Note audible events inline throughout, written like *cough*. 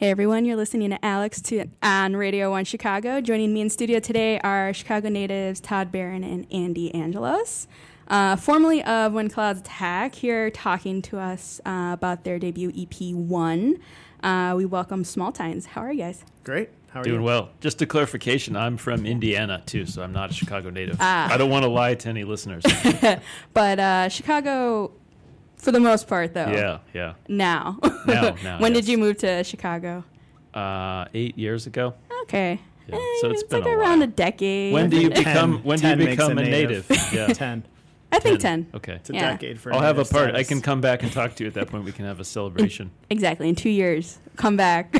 Hey everyone, you're listening to Alex to, on Radio 1 Chicago. Joining me in studio today are Chicago natives Todd Barron and Andy Angelos. Uh, formerly of When Clouds Attack, here talking to us uh, about their debut EP One. Uh, we welcome Small Tines. How are you guys? Great. How are you? Doing you? well. Just a clarification, I'm from Indiana too, so I'm not a Chicago native. Ah. I don't want to lie to any listeners. *laughs* But uh, Chicago, for the most part, though. yeah, yeah. Now. Now, *laughs* now, when yes. did you move to Chicago? Uh, eight years ago. Okay. Yeah, Eh, so it's been like a around while. a decade. When do you Ten- become? When do you 10 makes become a native? *laughs* Yeah, Ten. I think 10. Okay. It's a Yeah. decade for. I'll have a native part. I status. can come back and talk to you at that point. We can have a celebration. *laughs* Exactly. In two years, come back,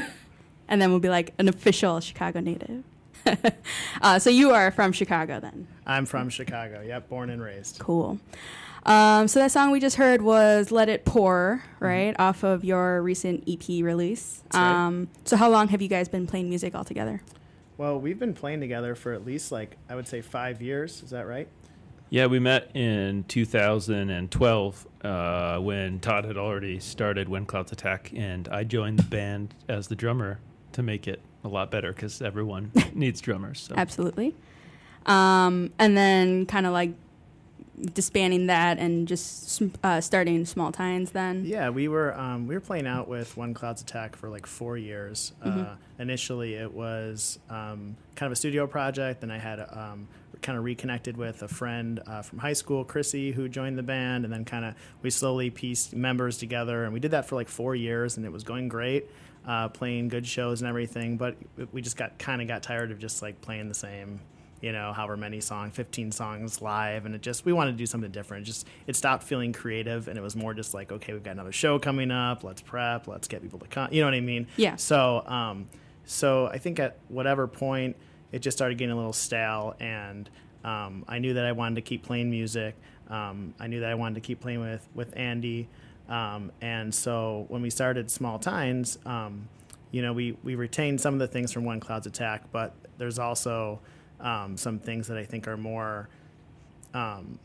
and then we'll be like an official Chicago native. uh, so you are from Chicago then. I'm from Chicago. Yep, born and raised. Cool. Um, so that song we just heard was "Let It Pour," right, off of your recent EP release. That's right. Um, so how long have you guys been playing music all together? Well, we've been playing together for at least like I would say five years. Is that right? Yeah, we met in 2012 uh, when Todd had already started When Clouds Attack, and I joined the band as the drummer to make it a lot better because everyone *laughs* needs drummers. So. Absolutely. Um, and then kind of like disbanding that and just uh, starting Small Tines then. Yeah, we were um, we were playing out with One Clouds Attack for like four years. Mm-hmm. Uh, initially, it was um, kind of a studio project, and I had um, kind of reconnected with a friend uh, from high school, Chrissy, who joined the band, and then kind of we slowly pieced members together, and we did that for like four years, and it was going great. Uh, playing good shows and everything, but we just got kind of got tired of just like playing the same you know, however many songs, 15 songs live. And it just, we wanted to do something different. Just, it stopped feeling creative and it was more just like, okay, we've got another show coming up. Let's prep. Let's get people to come. You know what I mean? Yeah. So, um, so I think at whatever point it just started getting a little stale and, um, I knew that I wanted to keep playing music. Um, I knew that I wanted to keep playing with, with Andy. Um, and so when we started Small Tines, um, you know, we, we retained some of the things from One Cloud's Attack, but there's also um, some things that I think are more, um,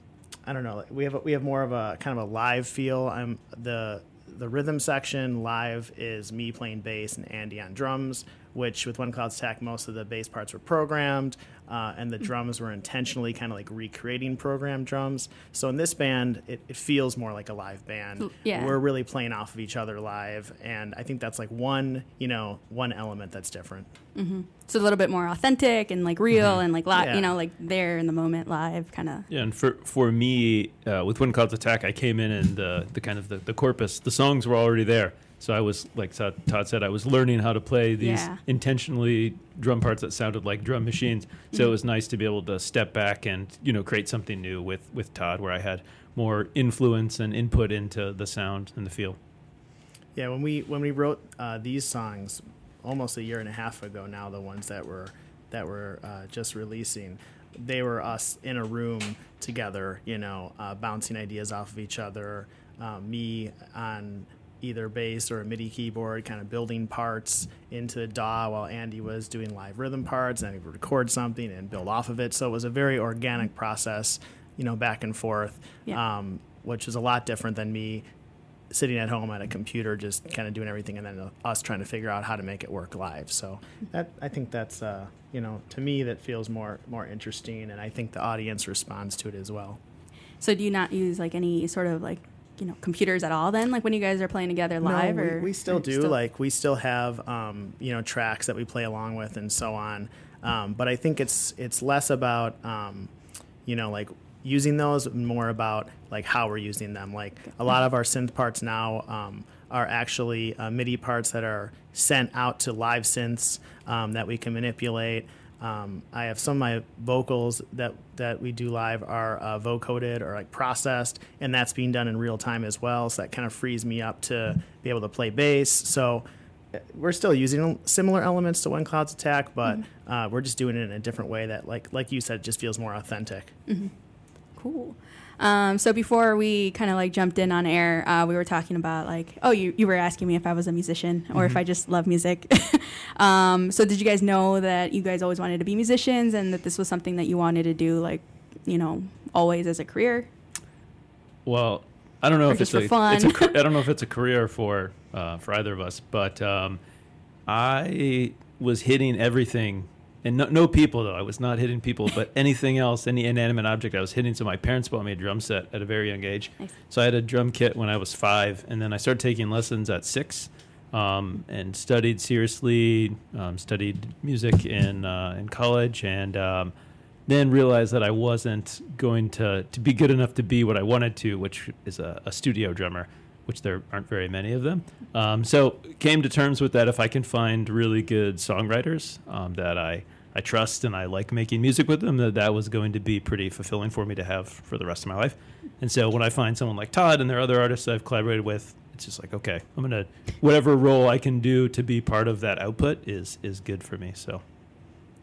I don't know, we have we have more of a kind of a live feel. I'm the the rhythm section live is me playing bass and Andy on drums, which with One Cloud's Attack, most of the bass parts were programmed, uh, and the drums were intentionally kind of like recreating program drums. So in this band, it, it feels more like a live band. Yeah. We're really playing off of each other live, and I think that's like one, you know, one element that's different. So a little bit more authentic and like real and like li- Yeah. you know like there in the moment live kind of. Yeah, and for for me, uh, with When Clouds Attack, I came in and the the kind of the, the corpus, the songs were already there. So I was like Todd Todd said, I was learning how to play these Yeah. intentionally drum parts that sounded like drum machines. So it was nice to be able to step back and you know create something new with with Todd, where I had more influence and input into the sound and the feel. Yeah, when we when we wrote uh, these songs, almost a year and a half ago now, the ones that were that were uh, just releasing, they were us in a room together, you know, uh, bouncing ideas off of each other. Um, me on either bass or a MIDI keyboard, kind of building parts into the DAW while Andy was doing live rhythm parts, and he would record something and build off of it. So it was a very organic process, you know, back and forth, Yeah. um, which is a lot different than me sitting at home at a computer just kind of doing everything and then us trying to figure out how to make it work live so that i think that's uh, you know to me that feels more more interesting and i think the audience responds to it as well So do you not use like any sort of like you know computers at all then like when you guys are playing together live no, we, or we still or do like we still have um, you know tracks that we play along with and so on. Um, but i think it's it's less about um, you know like using those more about like how we're using them. Like a lot of our synth parts now um, are actually uh, midi parts that are sent out to live synths um, that we can manipulate um, I have some of my vocals that that we do live are uh, vocoded or like processed, and that's being done in real time as well. So that kind of frees me up to be able to play bass. So uh, we're still using similar elements to One Cloud's Attack, but uh, we're just doing it in a different way that, like like you said, just feels more authentic. cool um, so before we kind of like jumped in on air uh, we were talking about like oh you, you were asking me if i was a musician or if i just love music. *laughs* Um, so did you guys know that you guys always wanted to be musicians and that this was something that you wanted to do like you know always as a career? Well, I don't know Or if it's a, fun. a ca- *laughs* I don't know if it's a career for uh, for either of us, but um, I was hitting everything, and no, no people though. I was not hitting people, but *laughs* anything else, any inanimate object, I was hitting. So my parents bought me a drum set at a very young age. Nice. So I had a drum kit when I was five, and then I started taking lessons at six, um, and studied seriously. Um, studied music in uh, in college, and um, then realized that I wasn't going to to be good enough to be what I wanted to, which is a, a studio drummer, which there aren't very many of them. Um, so came to terms with that. If I can find really good songwriters um, that I I trust and I like making music with them, that that was going to be pretty fulfilling for me to have for the rest of my life. And so when I find someone like Todd and there are other artists I've collaborated with, it's just like okay, I'm gonna whatever role I can do to be part of that output is is good for me. So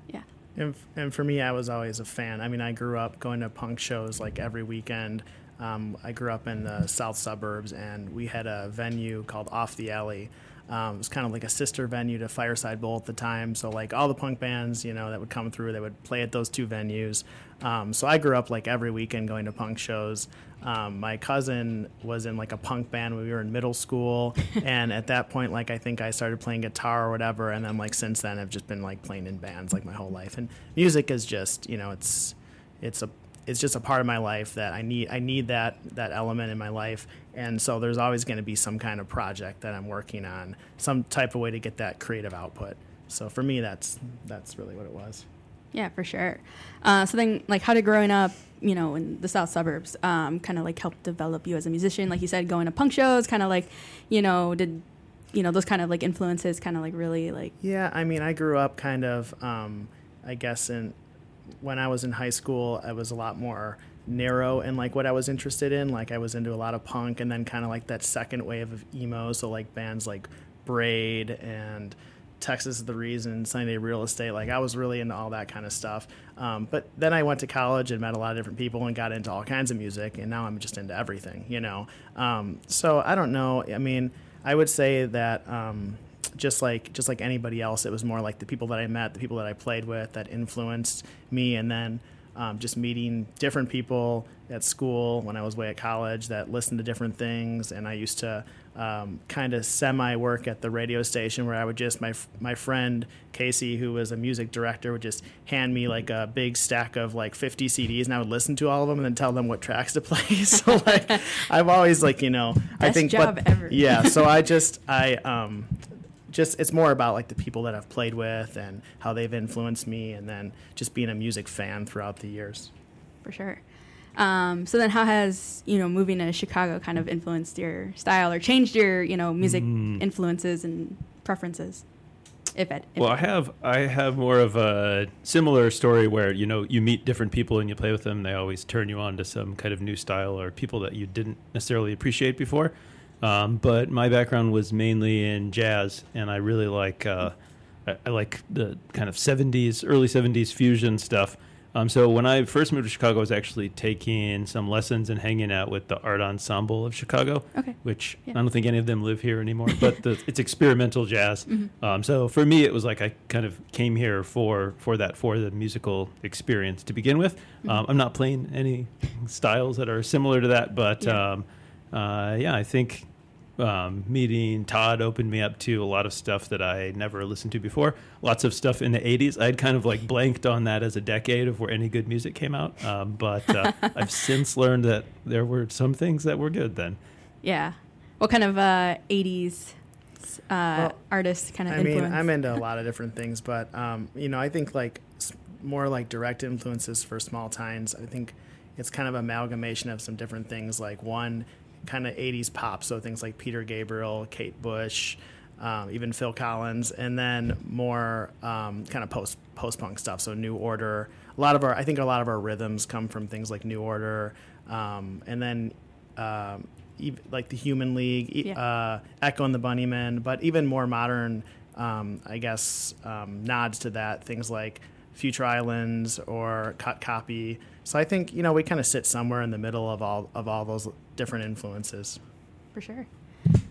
Yeah. And, and for me, I was always a fan. I mean, I grew up going to punk shows like every weekend. Um, I grew up in the south suburbs, and we had a venue called Off the Alley. Um, it was kind of like a sister venue to Fireside Bowl at the time. So, like all the punk bands, you know, that would come through, they would play at those two venues. Um, so I grew up like every weekend going to punk shows. Um, my cousin was in like a punk band when we were in middle school, *laughs* and at that point, like I think I started playing guitar or whatever, and then like since then I've just been like playing in bands like my whole life. And music is just you know it's it's a it's just a part of my life that I need I need that that element in my life, and so there's always going to be some kind of project that I'm working on, some type of way to get that creative output. So for me, that's that's really what it was. Yeah, for sure. Uh, so then, like, how did growing up, you know, in the south suburbs, um, kind of like help develop you as a musician? Like you said, going to punk shows, kind of like, you know, did, you know, those kind of like influences, kind of like really like, Yeah, I mean, I grew up kind of, um, I guess, in when I was in high school, I was a lot more narrow in like what I was interested in. Like I was into a lot of punk, and then kind of like that second wave of emo. So like bands like Braid and Texas is the Reason, Sunny Day Real Estate. Like I was really into all that kind of stuff. Um, but then I went to college and met a lot of different people and got into all kinds of music, and now I'm just into everything, you know. Um, so I don't know. I mean, I would say that. Um, just like just like anybody else, it was more like the people that I met, the people that I played with, that influenced me, and then um, just meeting different people at school when I was way at college that listened to different things, and I used to um, kind of semi work at the radio station where I would just my my friend Casey, who was a music director, would just hand me like a big stack of like 50 CDs, and I would listen to all of them and then tell them what tracks to play. *laughs* so like I've always like you know I think job but, ever. yeah. So I just I um just it's more about like the people that I've played with and how they've influenced me, and then just being a music fan throughout the years. for sure. Um, so then, how has you know moving to Chicago kind of influenced your style or changed your you know music Mm. influences and preferences? If it, if Well, I have I have more of a similar story where you know you meet different people and you play with them. They always turn you on to some kind of new style or people that you didn't necessarily appreciate before. Um, but my background was mainly in jazz, and I really like uh, I, I like the kind of '70s, early '70s fusion stuff. Um, so when I first moved to Chicago, I was actually taking some lessons and hanging out with the art ensemble of Chicago Okay. which Yeah. I don't think any of them live here anymore, but the, it's experimental jazz. *laughs* Um, so for me, it was like I kind of came here for for that for the musical experience to begin with. Um, I'm not playing any styles that are similar to that, but Yeah. um, uh, yeah, I think um, meeting Todd opened me up to a lot of stuff that I never listened to before. Lots of stuff in the 80s. I'd kind of like blanked on that as a decade of where any good music came out. Um, but uh, *laughs* I've since learned that there were some things that were good then. yeah. What kind of uh, '80s uh, Well, artists kind of I mean. I'm into a lot of different things, but um, you know, I think like more like direct influences for small tines. I think it's kind of amalgamation of some different things. Like one kind of '80s pop, so things like Peter Gabriel, Kate Bush, um, even Phil Collins, and then more um, kind of post post punk stuff. So New Order. A lot of our, I think, a lot of our rhythms come from things like New Order, um, and then. Um, ev- like the Human League, e- Yeah. uh, Echo and the Bunnymen, but even more modern, um, I guess, um, nods to that. Things like Future Islands or Cut Copy. So I think you know we kind of sit somewhere in the middle of all of all those different influences. For sure.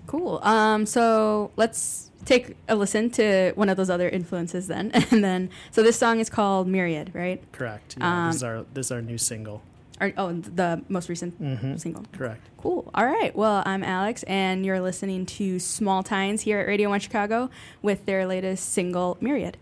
Cool. Um, so let's take a listen to one of those other influences then. *laughs* And then, so this song is called Myriad, right? Correct. Yeah, this is Um, our this is our new single. Or, oh, the most recent Mhm. single. Correct. Cool. All right. Well, I'm Alex, and you're listening to Small Tines here at Radio One Chicago with their latest single, Myriad.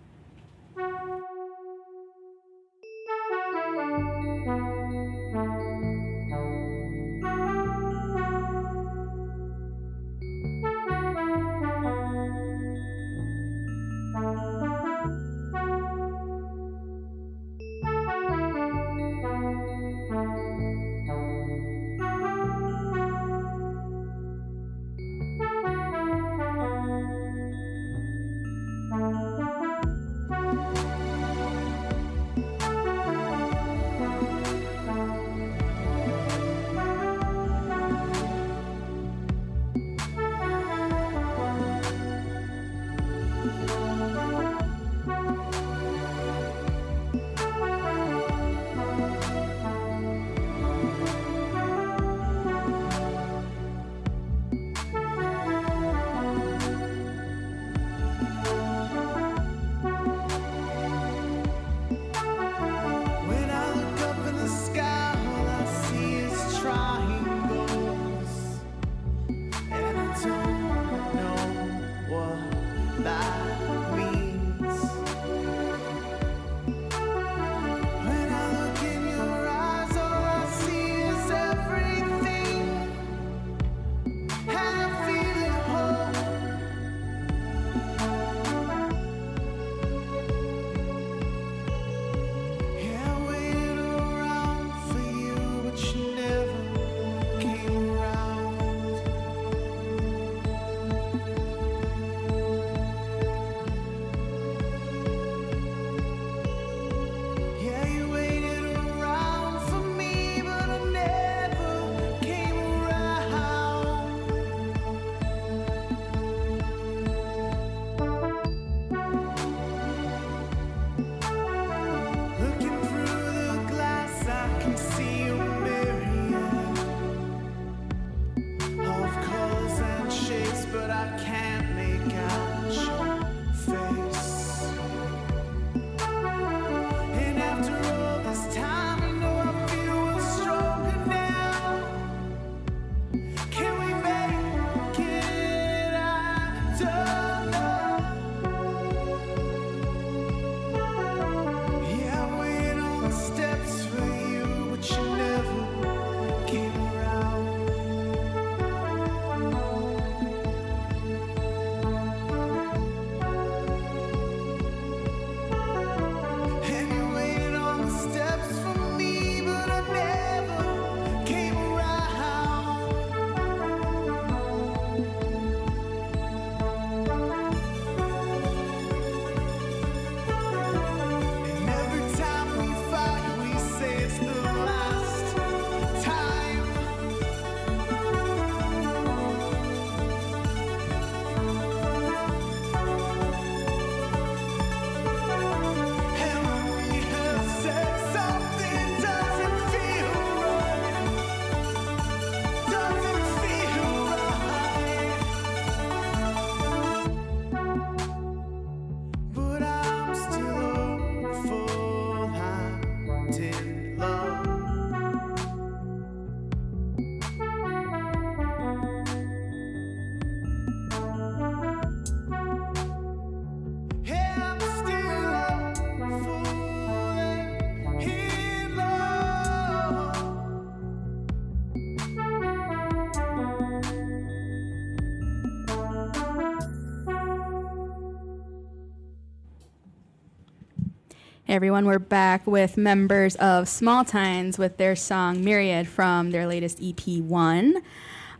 Hey everyone, we're back with members of Small Tines with their song Myriad from their latest EP One.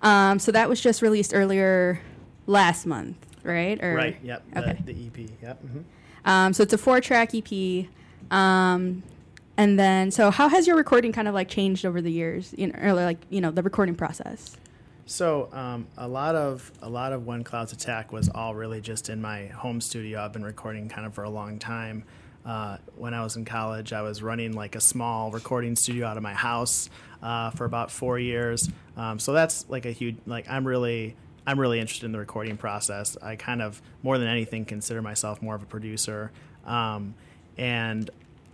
Um, so that was just released earlier last month, right? Or, Right. Yep. The, Okay. the EP. Yep. hmm Um, so it's a four track EP. Um, and then, so how has your recording kind of like changed over the years? You know, or like, you know, the recording process? So um, a lot of a lot of One Clouds Attack was all really just in my home studio. I've been recording kind of for a long time. Uh, when I was in college, I was running like a small recording studio out of my house uh, for about four years. Um, so that's like a huge like I'm really I'm really interested in the recording process. I kind of more than anything consider myself more of a producer, um, and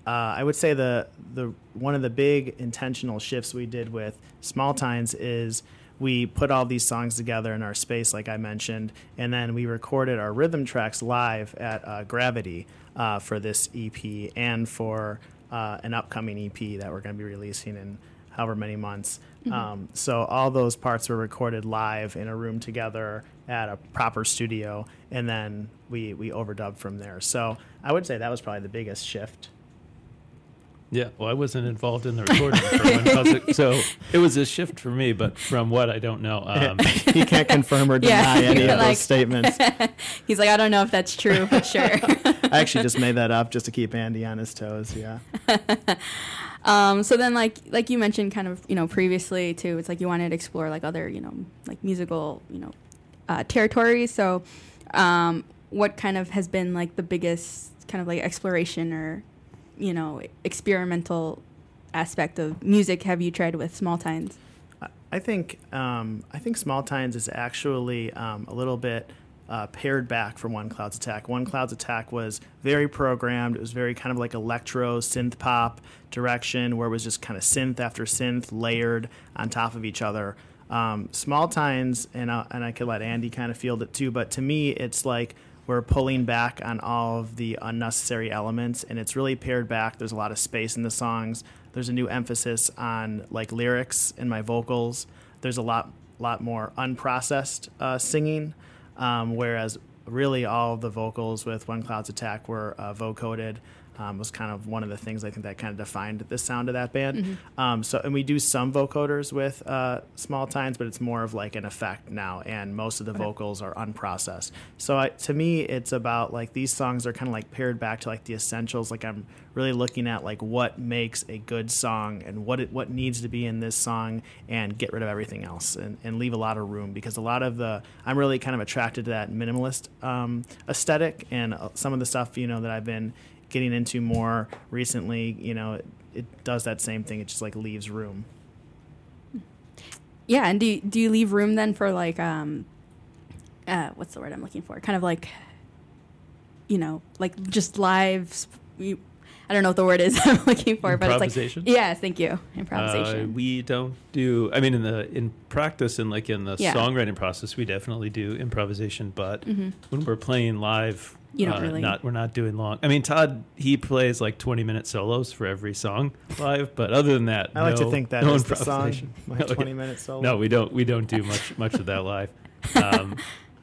uh, I would say the the one of the big intentional shifts we did with Small Tines is we put all these songs together in our space, like I mentioned, and then we recorded our rhythm tracks live at uh, Gravity uh, for this EP and for uh, an upcoming EP that we're going to be releasing in however many months. Um, so all those parts were recorded live in a room together at a proper studio, and then we we overdubbed from there. So I would say that was probably the biggest shift. Yeah, well, I wasn't involved in the recording for when *laughs* Cosmic, so it was a shift for me. But from what I don't know, um, *laughs* he can't confirm or *laughs* deny Yeah, any of like- those statements. He's like, I don't know if that's true for sure. I actually just made that up just to keep Andy on his toes. Yeah. Um, so then, like like you mentioned, kind of you know previously too, it's like you wanted to explore like other you know like musical you know uh, territories. So, um, what kind of has been like the biggest kind of like exploration or you know experimental aspect of music have you tried with Small Tines? I- think um, I think Small Tines is actually um, a little bit uh, pared back from One Cloud's Attack. One Cloud's Attack was very programmed. It was very kind of like electro synth pop direction, where it was just kind of synth after synth layered on top of each other. Um, Small Tines, and and I could let Andy kind of field it too, but to me, it's like we're pulling back on all of the unnecessary elements, and it's really pared back. There's a lot of space in the songs. There's a new emphasis on like lyrics and my vocals. There's a lot lot more unprocessed uh, singing, um, whereas really all of the vocals with One Cloud's Attack were uh, vocoded. Um, was kind of one of the things I think that kind of defined the sound of that band. Um, so, and we do some vocoders with uh, Small Tines, but it's more of like an effect now, and most of the vocals are unprocessed. So, I, to me, it's about like these songs are kind of like pared back to like the essentials. Like I'm really looking at like what makes a good song and what it, what needs to be in this song, and get rid of everything else and, and leave a lot of room because a lot of the I'm really kind of attracted to that minimalist um, aesthetic and uh, some of the stuff you know that I've been getting into more recently, you know, it, it does that same thing. It just like leaves room. Yeah, and do you, do you leave room then for like um, uh, what's the word I'm looking for? Kind of like, you know, like just live. sp- You, I don't know what the word is *laughs* I'm looking for, but it's like yeah, thank you, uh, improvisation. we don't do. I mean, in the in practice and like in the Yeah. songwriting process, we definitely do improvisation. But Mhm. when we're playing live, You don't uh, really- Not we're not doing long. I mean, Todd he plays like twenty minute solos for every song live, but other than that, I like to think that no is the song, my *laughs* *laughs* No, 20 minute solo. No, we don't. We don't do much much of that live. *laughs* Um,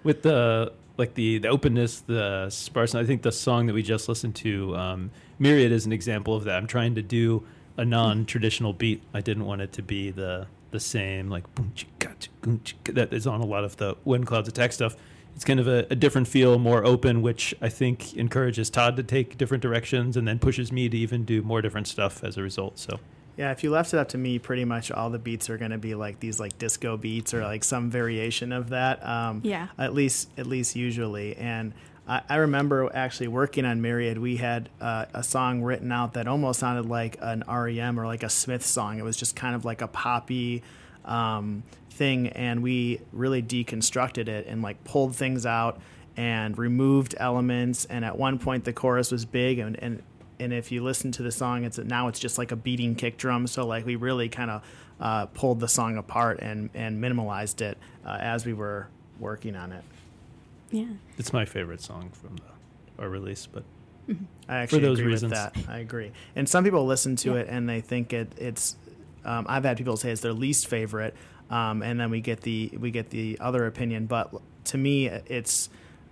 with the like the the openness, the sparseness. I think the song that we just listened to, um, Myriad, is an example of that. I'm trying to do a non traditional beat. I didn't want it to be the the same like boom chicka chicka, boom, chicka, that is on a lot of the When Clouds Attack stuff. It's kind of a, a different feel, more open, which I think encourages Todd to take different directions, and then pushes me to even do more different stuff as a result. So. Yeah, if you left it up to me, pretty much all the beats are going to be like these like disco beats or like some variation of that. Um, Yeah. At least, at least usually. And I, I remember actually working on Myriad. We had uh, a song written out that almost sounded like an REM or like a Smith song. It was just kind of like a poppy um, thing, and we really deconstructed it and like pulled things out and removed elements. And at one point, the chorus was big, and, and and if you listen to the song, it's now it's just like a beating kick drum. So like we really kind of uh, pulled the song apart and and minimalized it uh, as we were working on it. yeah. It's my favorite song from the, our release, but I actually for those agree reasons. with that. I agree. And some people listen to Yeah. it and they think it it's. Um, I've had people say it's their least favorite, um, and then we get the we get the other opinion. But to me, it's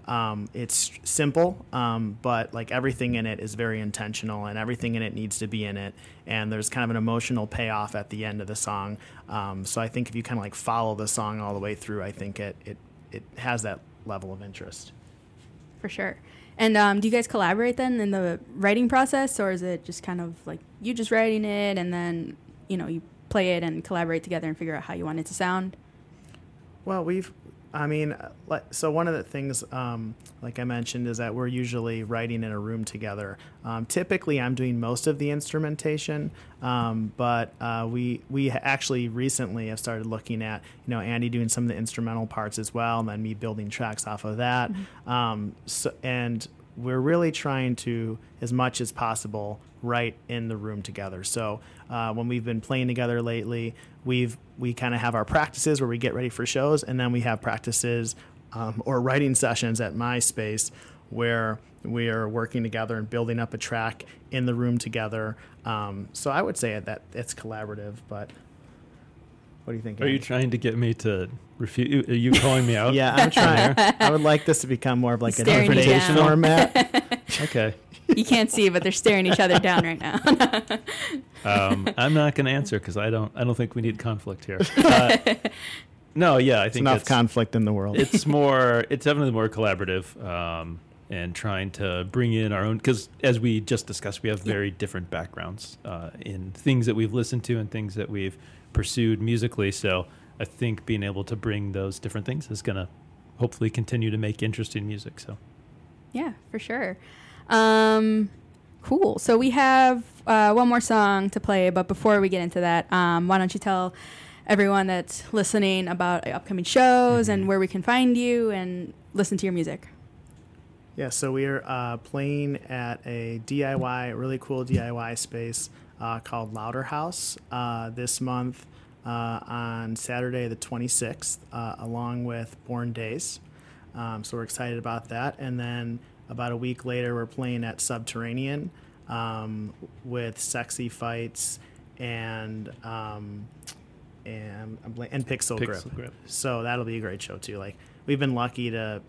um, it's simple, um, but like everything in it is very intentional, and everything in it needs to be in it. And there's kind of an emotional payoff at the end of the song. Um, so I think if you kind of like follow the song all the way through, I think it it it has that level of interest. for sure. And um, do you guys collaborate then in the writing process, or is it just kind of like you just writing it and then you know you play it and collaborate together and figure out how you want it to sound? Well, we've, I mean, uh, so one of the things, um, like I mentioned, is that we're usually writing in a room together. Um, typically, I'm doing most of the instrumentation, um, but uh, we we actually recently have started looking at, you know, Andy doing some of the instrumental parts as well, and then me building tracks off of that. Um, so, and we're really trying to, as much as possible, right in the room together. So uh, when we've been playing together lately, we've we kind of have our practices where we get ready for shows, and then we have practices um, or writing sessions at my space where we are working together and building up a track in the room together. Um, so I would say that it's collaborative, but what do you think? Are you trying to get me to refute? Are you calling me out? *laughs* Yeah, I'm trying. I would like this to become more of like an Staring you debate down. format. *laughs* Okay. You can't see, but they're staring each other down right now. *laughs* Um, I'm not going to answer because I don't. I don't think we need conflict here. *laughs* Uh, no, yeah, I It's think enough it's, conflict in the world. it's *laughs* more. It's definitely more collaborative, um, and trying to bring in our own. Because as we just discussed, we have very different backgrounds uh, in things that we've listened to and things that we've pursued musically. So I think being able to bring those different things is going to hopefully continue to make interesting music. So Yeah, for sure. Um, cool. So we have uh, one more song to play, but before we get into that, um, why don't you tell everyone that's listening about upcoming shows and where we can find you and listen to your music? Yeah, so we're uh, playing at a DIY, really cool DIY space uh, called Louder House uh, this month uh, on Saturday the 26th, uh, along with Born Days. Um, so we're excited about that. And then about a week later, we're playing at Subterranean um, with Sexy Fights and um, and and Pixel, Pixel Grip. Grip. So that'll be a great show too. Like we've been lucky to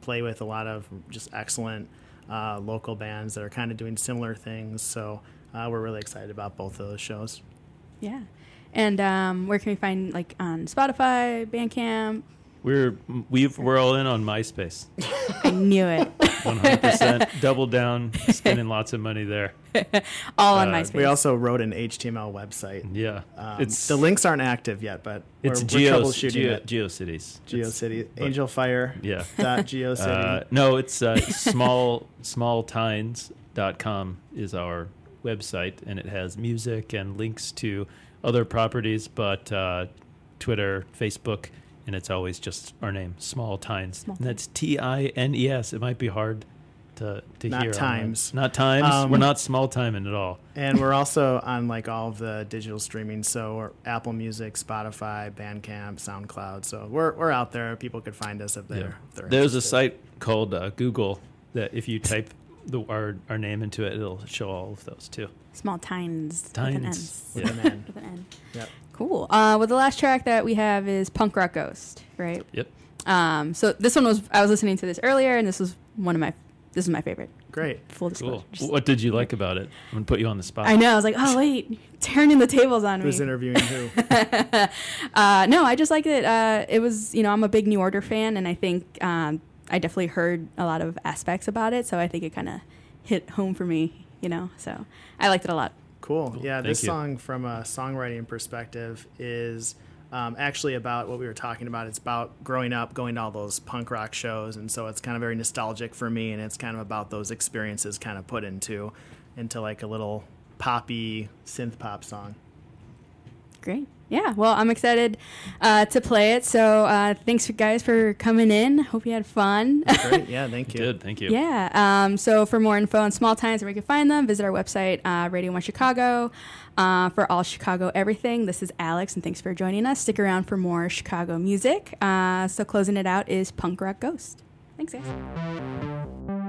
play with a lot of just excellent uh, local bands that are kind of doing similar things. So uh, we're really excited about both of those shows. Yeah. And um, where can we find, like, on Spotify, Bandcamp? We're we've we're all in on MySpace. I knew it. 100% double down, spending lots of money there. *laughs* All on Uh, MySpace. We also wrote an HTML website. Yeah, Um, it's the links aren't active yet, but it's we're, Geo, we're troubleshooting Geo, it. GeoCities. It's- GeoCity, Angel Fire. Yeah. *laughs* Dot GeoCity. Uh, no, it's uh, small smalltines.com is our website, and it has music and links to other properties, but uh, Twitter, Facebook, and it's always just our name, Small Tines. Small and that's T I N E S. It might be hard to to Not hear. on times. Not times. Um, We're not small timing at all. and we're also on like all of the digital streaming, so we're Apple Music, Spotify, Bandcamp, SoundCloud. So we're we're out there. People could find us if they're. Yeah. if they're There's a site called uh, Google that if you type the our, our name into it, it'll show all of those too. Small Tines. With an N. Tines. with Yeah. an N. With an N. Yep. Cool. Uh, well, the last track that we have is Punk Rock Ghost, right? Yep. Um, so this one was I was listening to this earlier, and this was one of my this is my favorite. Great. Full disclosure. Cool. Just- What did you like about it? I'm gonna put you on the spot. I know. I was like, oh wait, turning the tables on me. Who's interviewing who? *laughs* uh, no, I just liked it. Uh, it was, you know, I'm a big New Order fan, and I think um, I definitely heard a lot of aspects about it. So I think it kind of hit home for me, you know. So I liked it a lot. Cool. Cool. Yeah, Thank this you. song from a songwriting perspective is um, actually about what we were talking about. It's about growing up, going to all those punk rock shows, and so it's kind of very nostalgic for me. And it's kind of about those experiences, kind of put into into like a little poppy synth pop song. Great. Yeah. Well, I'm excited uh, to play it. So uh, thanks, guys, for coming in. Hope you had fun. Great. *laughs* Yeah. Thank you. Good. Thank you. Yeah. Um, so for more info on Small Tines and where you can find them, visit our website, uh, Radio One Chicago. Uh, for all Chicago everything, this is Alex, and thanks for joining us. Stick around for more Chicago music. Uh, so closing it out is Punk Rock Ghost. Thanks, guys.